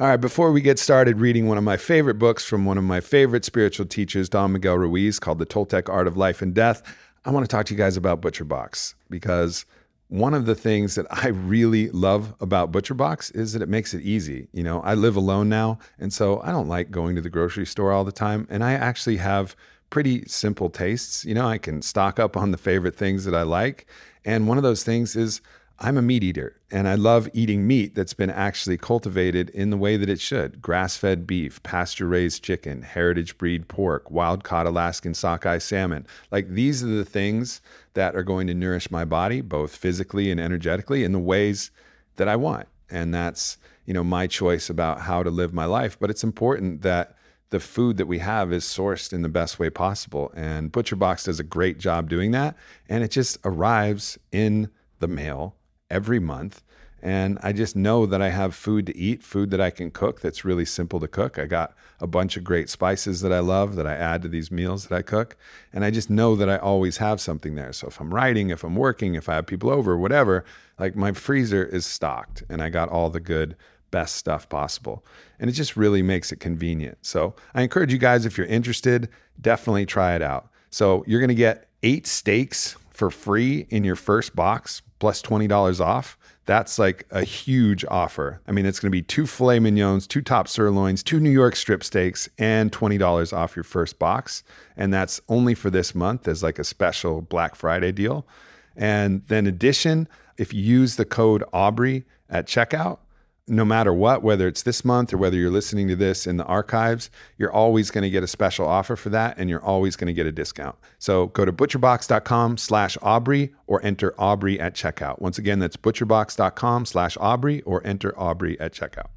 all right, before we get started reading one of my favorite books from one of my favorite spiritual teachers, Don Miguel Ruiz, called The Toltec Art of Life and Death, I want to talk to you guys about ButcherBox because one of the things that I really love about ButcherBox is that it makes it easy. You know, I live alone now, and so I don't like going to the grocery store all the time, and I actually have pretty simple tastes. You know, I can stock up on the favorite things that I like, and one of those things is I'm a meat eater and I love eating meat that's been actually cultivated in the way that it should grass fed beef, pasture raised chicken, heritage breed pork, wild caught Alaskan sockeye salmon. Like these are the things that are going to nourish my body, both physically and energetically, in the ways that I want. And that's, you know, my choice about how to live my life. But it's important that the food that we have is sourced in the best way possible. And ButcherBox does a great job doing that. And it just arrives in the mail every month. And I just know that I have food to eat, food that I can cook that's really simple to cook. I got a bunch of great spices that I love that I add to these meals that I cook. And I just know that I always have something there. So if I'm writing, if I'm working, if I have people over, whatever, like my freezer is stocked and I got all the good, best stuff possible. And it just really makes it convenient. So I encourage you guys, if you're interested, definitely try it out. So you're going to get eight steaks for free in your first box plus $20 off. That's like a huge offer. I mean, it's going to be two filet mignons, two top sirloins, two New York strip steaks, and $20 off your first box. And that's only for this month as like a special Black Friday deal. And then, addition, if you use the code Aubrey at checkout, no matter what, whether it's this month or whether you're listening to this in the archives, you're always going to get a special offer for that and you're always going to get a discount. So go to butcherbox.com slash Aubrey or enter Aubrey at checkout. Once again, that's butcherbox.com slash Aubrey or enter Aubrey at checkout.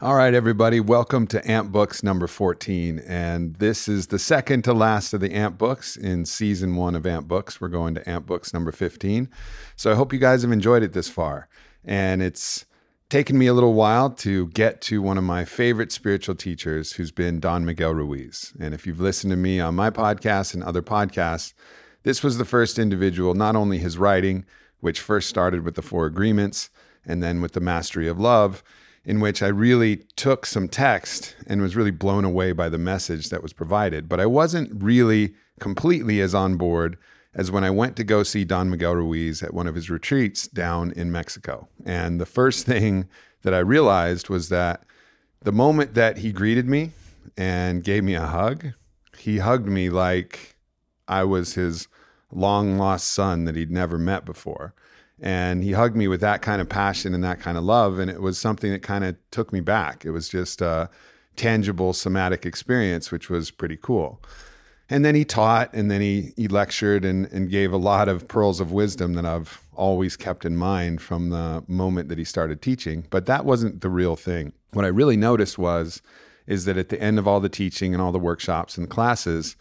All right, everybody, welcome to Amp Books number 14. And this is the second to last of the Amp Books in season one of Amp Books. We're going to Amp Books number 15. So I hope you guys have enjoyed it this far. And it's taken me a little while to get to one of my favorite spiritual teachers, who's been Don Miguel Ruiz. And if you've listened to me on my podcast and other podcasts, this was the first individual, not only his writing, which first started with the Four Agreements and then with the Mastery of Love, in which I really took some text and was really blown away by the message that was provided. But I wasn't really completely as on board as when I went to go see Don Miguel Ruiz at one of his retreats down in Mexico. And the first thing that I realized was that the moment that he greeted me and gave me a hug, he hugged me like I was his long lost son that he'd never met before. And he hugged me with that kind of passion and that kind of love. And it was something that kind of took me back. It was just a tangible somatic experience, which was pretty cool and then he taught and then he, he lectured and, and gave a lot of pearls of wisdom that I've always kept in mind from the moment that he started teaching. But that wasn't the real thing. What I really noticed was is that at the end of all the teaching and all the workshops and classes,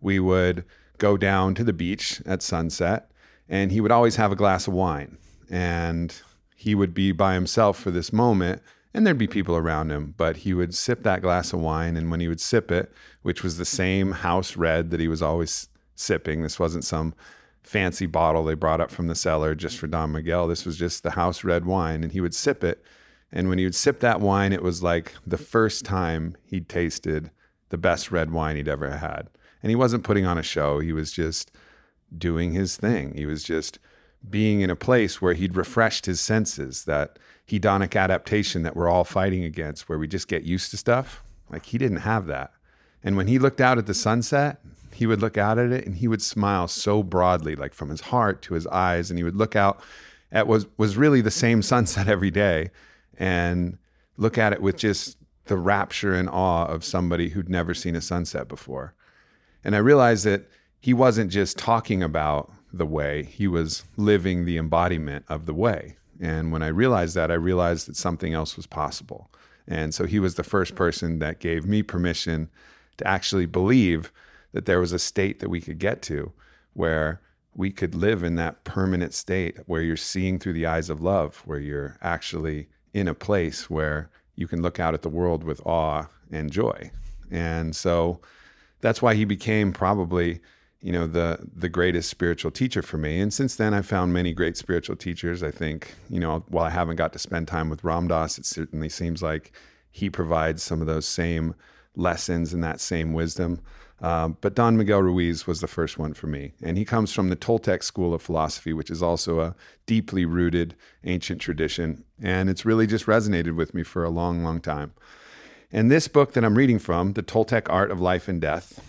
we would go down to the beach at sunset and he would always have a glass of wine and he would be by himself for this moment and there'd be people around him, but he would sip that glass of wine. And when he would sip it, which was the same house red that he was always sipping, this wasn't some fancy bottle they brought up from the cellar just for Don Miguel. This was just the house red wine. And he would sip it. And when he would sip that wine, it was like the first time he'd tasted the best red wine he'd ever had. And he wasn't putting on a show, he was just doing his thing. He was just being in a place where he'd refreshed his senses, that hedonic adaptation that we're all fighting against, where we just get used to stuff. Like he didn't have that. And when he looked out at the sunset, he would look out at it and he would smile so broadly, like from his heart to his eyes. And he would look out at was was really the same sunset every day and look at it with just the rapture and awe of somebody who'd never seen a sunset before. And I realized that he wasn't just talking about the way, he was living the embodiment of the way. And when I realized that, I realized that something else was possible. And so he was the first person that gave me permission to actually believe that there was a state that we could get to where we could live in that permanent state where you're seeing through the eyes of love, where you're actually in a place where you can look out at the world with awe and joy. And so that's why he became probably, you know, the the greatest spiritual teacher for me. And since then I've found many great spiritual teachers. I think, you know, while I haven't got to spend time with Ram Dass, it certainly seems like he provides some of those same lessons and that same wisdom. Um, but Don Miguel Ruiz was the first one for me. And he comes from the Toltec school of philosophy, which is also a deeply rooted ancient tradition. And it's really just resonated with me for a long, long time. And this book that I'm reading from, The Toltec Art of Life and Death,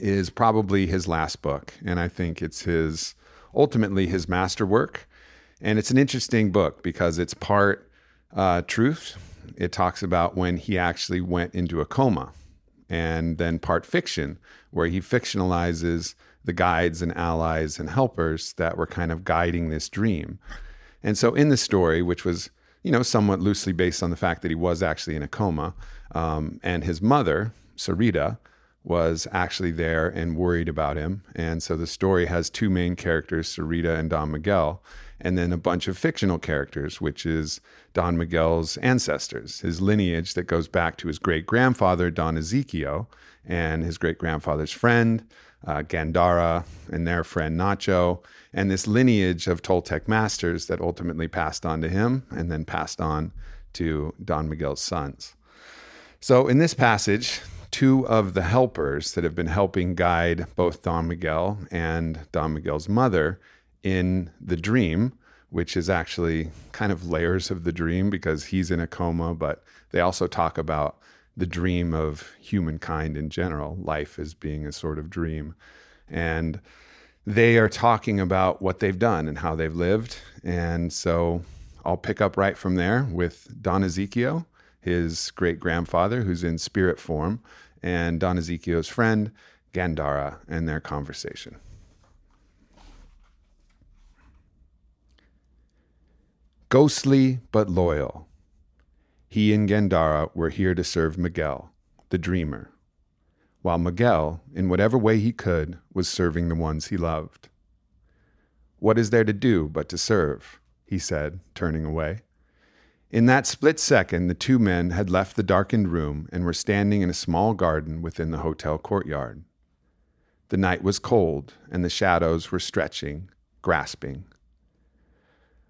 is probably his last book. And I think it's his ultimately his masterwork. And it's an interesting book because it's part uh, truth. It talks about when he actually went into a coma and then part fiction, where he fictionalizes the guides and allies and helpers that were kind of guiding this dream. And so in the story, which was, you know, somewhat loosely based on the fact that he was actually in a coma, um, and his mother, Sarita, was actually there and worried about him. And so the story has two main characters, Sarita and Don Miguel and then a bunch of fictional characters, which is Don Miguel's ancestors, his lineage that goes back to his great grandfather, Don Ezekiel, and his great grandfather's friend, uh, Gandara, and their friend Nacho, and this lineage of Toltec masters that ultimately passed on to him and then passed on to Don Miguel's sons. So in this passage, two of the helpers that have been helping guide both Don Miguel and Don Miguel's mother in the dream, which is actually kind of layers of the dream because he's in a coma, but they also talk about the dream of humankind in general, life as being a sort of dream. And they are talking about what they've done and how they've lived. And so I'll pick up right from there with Don Ezekiel, his great grandfather, who's in spirit form, and Don Ezekiel's friend, Gandara, and their conversation. Ghostly but loyal, he and Gandara were here to serve Miguel, the dreamer, while Miguel, in whatever way he could, was serving the ones he loved. What is there to do but to serve? he said, turning away. In that split second, the two men had left the darkened room and were standing in a small garden within the hotel courtyard. The night was cold, and the shadows were stretching, grasping,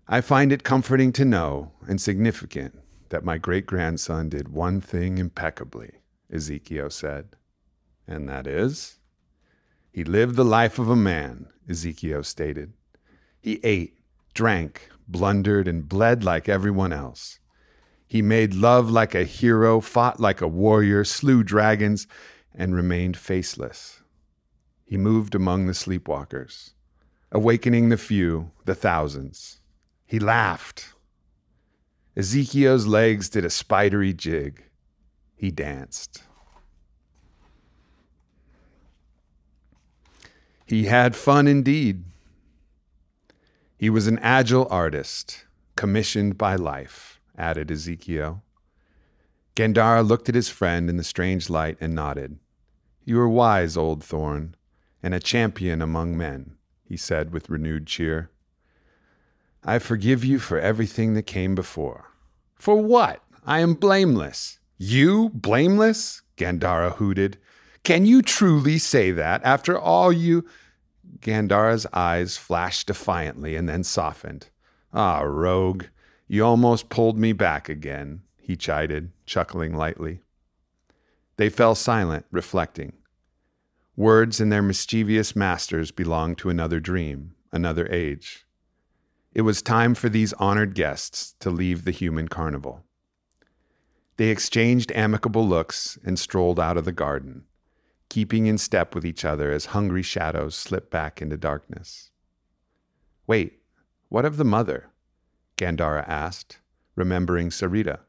I find it comforting to know and significant that my great grandson did one thing impeccably, Ezekiel said. And that is? He lived the life of a man, Ezekiel stated. He ate, drank, blundered, and bled like everyone else. He made love like a hero, fought like a warrior, slew dragons, and remained faceless. He moved among the sleepwalkers, awakening the few, the thousands, he laughed. Ezekiel's legs did a spidery jig. He danced. He had fun indeed. He was an agile artist, commissioned by life, added Ezekiel. Gandara looked at his friend in the strange light and nodded. You are wise, old thorn, and a champion among men, he said with renewed cheer. I forgive you for everything that came before. For what? I am blameless. You blameless? Gandara hooted. Can you truly say that after all you. Gandara's eyes flashed defiantly and then softened. Ah, rogue, you almost pulled me back again, he chided, chuckling lightly. They fell silent, reflecting. Words and their mischievous masters belonged to another dream, another age. It was time for these honored guests to leave the human carnival. They exchanged amicable looks and strolled out of the garden, keeping in step with each other as hungry shadows slip back into darkness. Wait, what of the mother? Gandara asked, remembering Sarita.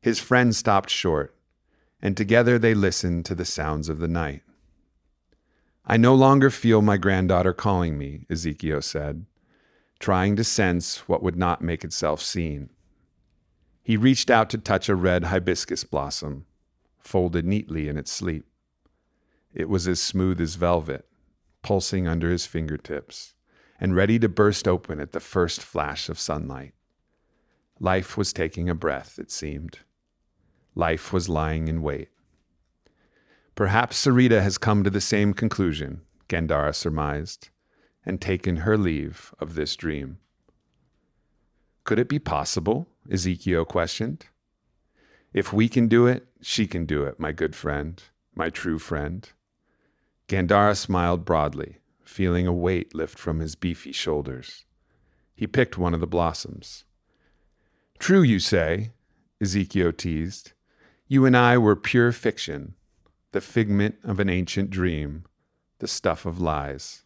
His friend stopped short, and together they listened to the sounds of the night. I no longer feel my granddaughter calling me, Ezekiel said, trying to sense what would not make itself seen. He reached out to touch a red hibiscus blossom, folded neatly in its sleep. It was as smooth as velvet, pulsing under his fingertips, and ready to burst open at the first flash of sunlight. Life was taking a breath, it seemed. Life was lying in wait. Perhaps Sarita has come to the same conclusion, Gandara surmised, and taken her leave of this dream. Could it be possible? Ezekiel questioned. If we can do it, she can do it, my good friend, my true friend. Gandara smiled broadly, feeling a weight lift from his beefy shoulders. He picked one of the blossoms. True, you say, Ezekiel teased. You and I were pure fiction, the figment of an ancient dream, the stuff of lies.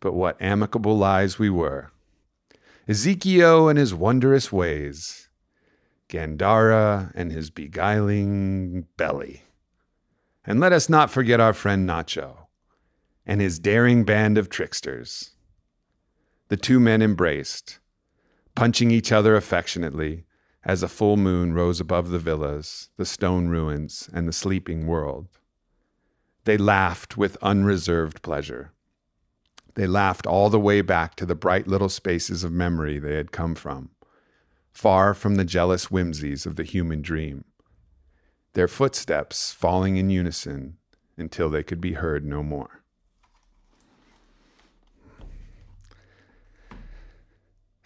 But what amicable lies we were. Ezekiel and his wondrous ways, Gandara and his beguiling belly. And let us not forget our friend Nacho and his daring band of tricksters. The two men embraced, punching each other affectionately as a full moon rose above the villas, the stone ruins, and the sleeping world. They laughed with unreserved pleasure. They laughed all the way back to the bright little spaces of memory they had come from, far from the jealous whimsies of the human dream, their footsteps falling in unison until they could be heard no more.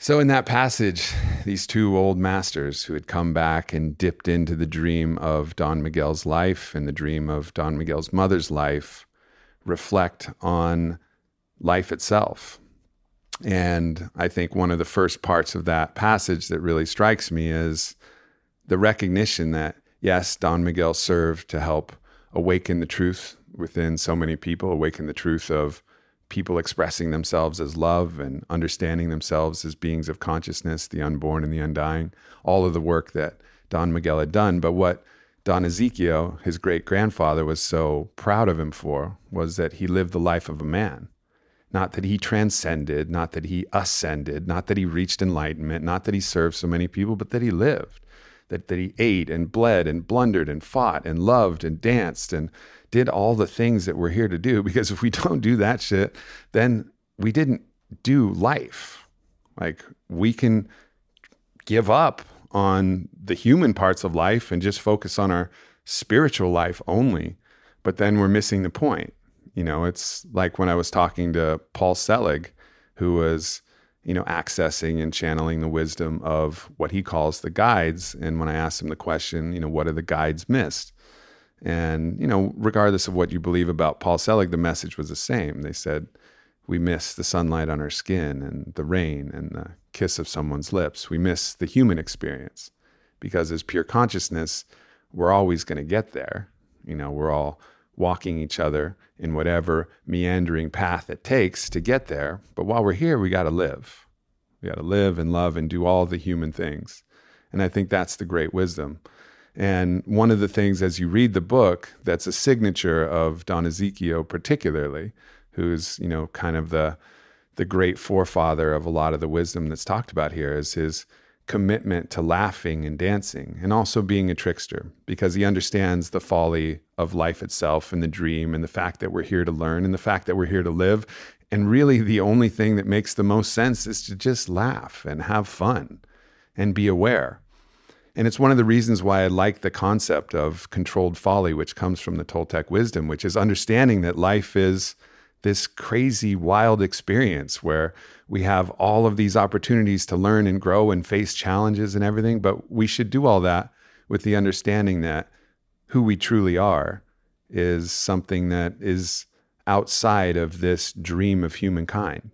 So, in that passage, these two old masters who had come back and dipped into the dream of Don Miguel's life and the dream of Don Miguel's mother's life reflect on life itself. And I think one of the first parts of that passage that really strikes me is the recognition that, yes, Don Miguel served to help awaken the truth within so many people, awaken the truth of people expressing themselves as love and understanding themselves as beings of consciousness, the unborn and the undying, all of the work that Don Miguel had done. But what Don Ezekiel, his great grandfather, was so proud of him for was that he lived the life of a man. Not that he transcended, not that he ascended, not that he reached enlightenment, not that he served so many people, but that he lived. That, that he ate and bled and blundered and fought and loved and danced and did all the things that we're here to do. Because if we don't do that shit, then we didn't do life. Like we can give up on the human parts of life and just focus on our spiritual life only. But then we're missing the point. You know, it's like when I was talking to Paul Selig, who was, you know, accessing and channeling the wisdom of what he calls the guides. And when I asked him the question, you know, what are the guides missed? And, you know, regardless of what you believe about Paul Selig, the message was the same. They said, we miss the sunlight on our skin and the rain and the kiss of someone's lips. We miss the human experience because as pure consciousness, we're always going to get there. You know, we're all walking each other in whatever meandering path it takes to get there. But while we're here, we got to live. We got to live and love and do all the human things. And I think that's the great wisdom. And one of the things as you read the book that's a signature of Don Ezekiel, particularly, who's, you know, kind of the the great forefather of a lot of the wisdom that's talked about here is his commitment to laughing and dancing and also being a trickster because he understands the folly of life itself and the dream and the fact that we're here to learn and the fact that we're here to live. And really, the only thing that makes the most sense is to just laugh and have fun and be aware. And it's one of the reasons why I like the concept of controlled folly, which comes from the Toltec wisdom, which is understanding that life is this crazy, wild experience where we have all of these opportunities to learn and grow and face challenges and everything. But we should do all that with the understanding that who we truly are is something that is outside of this dream of humankind.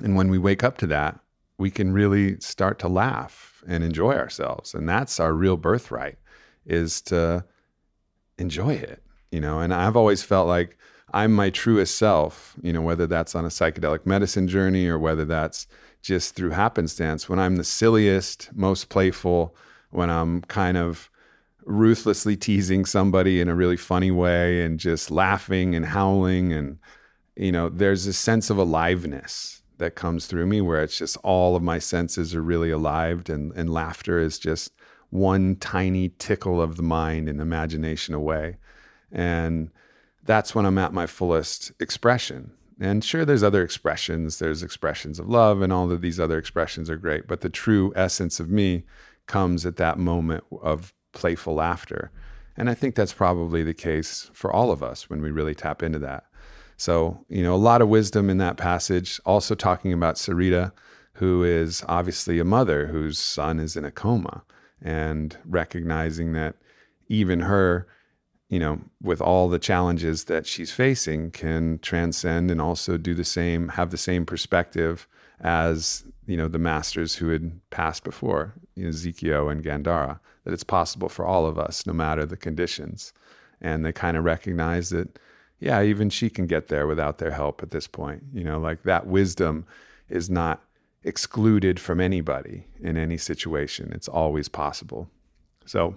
And when we wake up to that, we can really start to laugh and enjoy ourselves. And that's our real birthright is to enjoy it, you know. And I've always felt like I'm my truest self, you know, whether that's on a psychedelic medicine journey or whether that's just through happenstance, when I'm the silliest, most playful, when I'm kind of ruthlessly teasing somebody in a really funny way and just laughing and howling and you know there's a sense of aliveness that comes through me where it's just all of my senses are really alive and, and laughter is just one tiny tickle of the mind and imagination away. And that's when i'm at my fullest expression and sure, there's other expressions. There's expressions of love, and all of these other expressions are great. But the true essence of me comes at that moment of playful laughter. And I think that's probably the case for all of us when we really tap into that. So, you know, a lot of wisdom in that passage. Also, talking about Sarita, who is obviously a mother whose son is in a coma, and recognizing that even her you know, with all the challenges that she's facing, can transcend and also do the same, have the same perspective as you know the masters who had passed before, you know, and Gandara. That it's possible for all of us, no matter the conditions, and they kind of recognize that, yeah, even she can get there without their help at this point. You know, like that wisdom is not excluded from anybody in any situation. It's always possible. So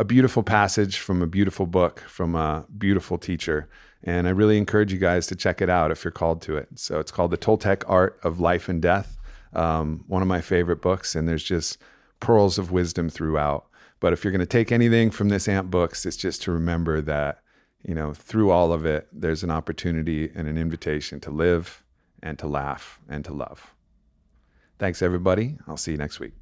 a beautiful passage from a beautiful book from a beautiful teacher. And I really encourage you guys to check it out if you're called to it. So it's called The Toltec Art of Life and Death. Um, one of my favorite books, and there's just pearls of wisdom throughout. But if you're going to take anything from this Amp Books, it's just to remember that, you know, through all of it, there's an opportunity and an invitation to live and to laugh and to love. Thanks, everybody. I'll see you next week.